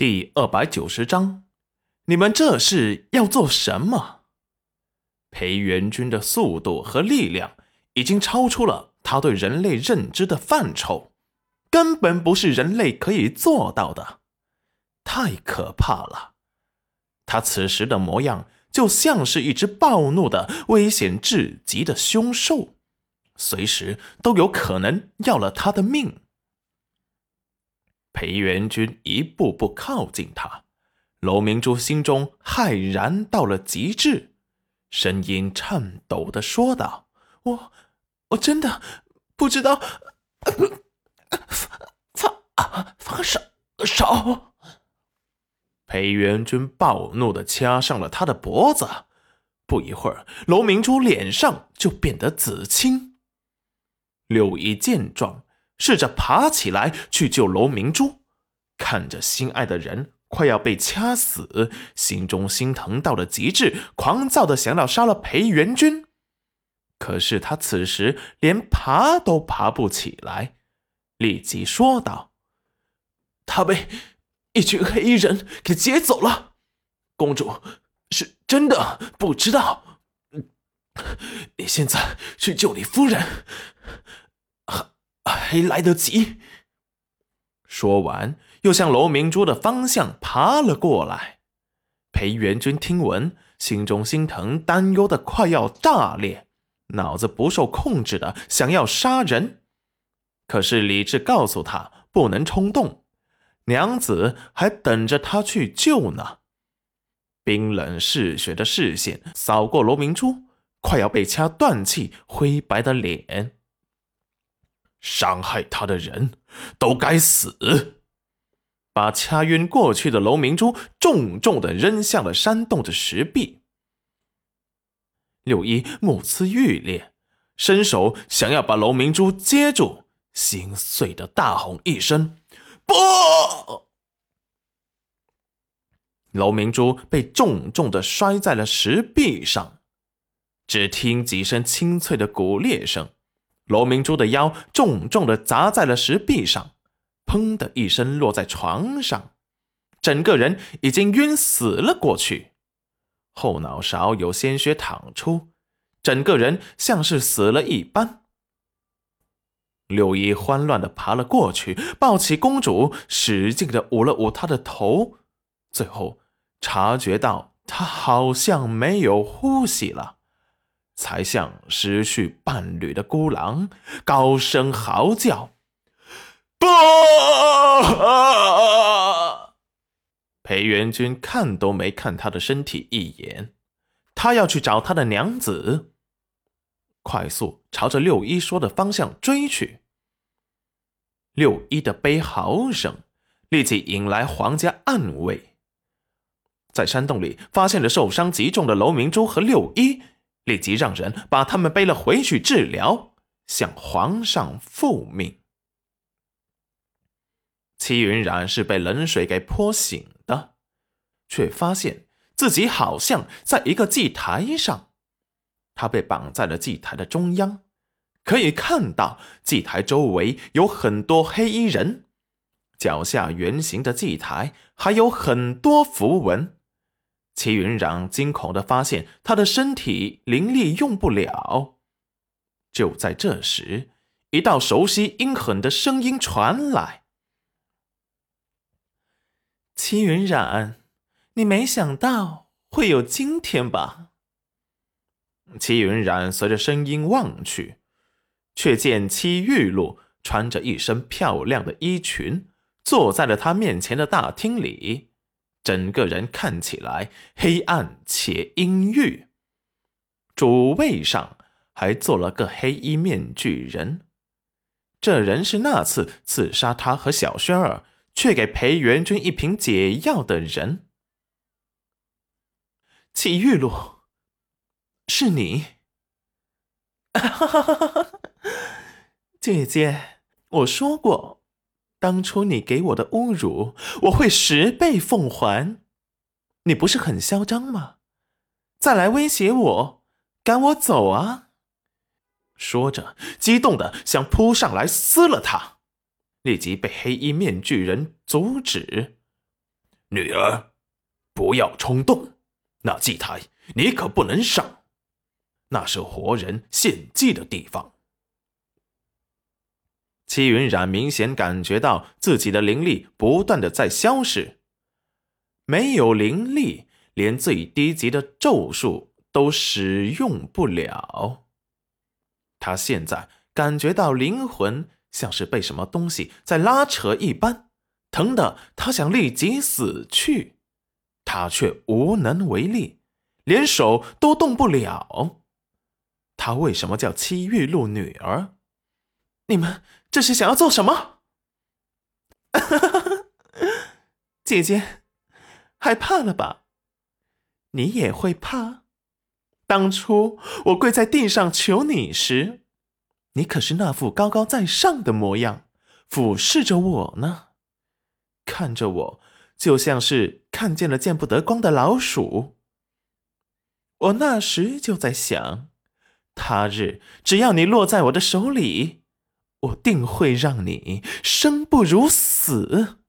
第二百九十章，你们这是要做什么？裴元军的速度和力量已经超出了他对人类认知的范畴，根本不是人类可以做到的，太可怕了！他此时的模样就像是一只暴怒的、危险至极的凶兽，随时都有可能要了他的命。裴元君一步步靠近他，楼明珠心中骇然到了极致，声音颤抖的说道：“我，我真的不知道，放放手手。”裴元君暴怒的掐上了他的脖子，不一会儿，楼明珠脸上就变得紫青。六一见状。试着爬起来去救楼明珠，看着心爱的人快要被掐死，心中心疼到了极致，狂躁的想要杀了裴元君。可是他此时连爬都爬不起来，立即说道：“他被一群黑衣人给劫走了，公主是真的不知道。你现在去救你夫人。”还来得及。说完，又向楼明珠的方向爬了过来。裴元君听闻，心中心疼、担忧的快要炸裂，脑子不受控制的想要杀人。可是理智告诉他不能冲动，娘子还等着他去救呢。冰冷嗜血的视线扫过罗明珠快要被掐断气、灰白的脸。伤害他的人都该死！把掐晕过去的楼明珠重重的扔向了山洞的石壁。六一目眦欲裂，伸手想要把楼明珠接住，心碎的大吼一声：“不！”楼明珠被重重的摔在了石壁上，只听几声清脆的骨裂声。罗明珠的腰重重的砸在了石壁上，砰的一声落在床上，整个人已经晕死了过去，后脑勺有鲜血淌出，整个人像是死了一般。六一慌乱的爬了过去，抱起公主，使劲的捂了捂她的头，最后察觉到她好像没有呼吸了。才像失去伴侣的孤狼，高声嚎叫：“不！”裴元君看都没看他的身体一眼，他要去找他的娘子，快速朝着六一说的方向追去。六一的悲嚎声立即引来皇家暗卫，在山洞里发现了受伤极重的楼明珠和六一。立即让人把他们背了回去治疗，向皇上复命。齐云冉是被冷水给泼醒的，却发现自己好像在一个祭台上，他被绑在了祭台的中央，可以看到祭台周围有很多黑衣人，脚下圆形的祭台还有很多符文。齐云冉惊恐的发现，他的身体灵力用不了。就在这时，一道熟悉阴狠的声音传来：“齐云冉，你没想到会有今天吧？”齐云冉随着声音望去，却见戚玉露穿着一身漂亮的衣裙，坐在了他面前的大厅里。整个人看起来黑暗且阴郁，主位上还坐了个黑衣面具人。这人是那次刺杀他和小轩儿，却给裴元君一瓶解药的人。祁玉露，是你？姐姐，我说过。当初你给我的侮辱，我会十倍奉还。你不是很嚣张吗？再来威胁我，赶我走啊！说着，激动的想扑上来撕了他，立即被黑衣面具人阻止。女儿，不要冲动，那祭台你可不能上，那是活人献祭的地方。戚云染明显感觉到自己的灵力不断的在消失，没有灵力，连最低级的咒术都使用不了。他现在感觉到灵魂像是被什么东西在拉扯一般，疼的他想立即死去，他却无能为力，连手都动不了。他为什么叫七玉露女儿？你们这是想要做什么？姐姐，害怕了吧？你也会怕？当初我跪在地上求你时，你可是那副高高在上的模样，俯视着我呢，看着我，就像是看见了见不得光的老鼠。我那时就在想，他日只要你落在我的手里。我定会让你生不如死。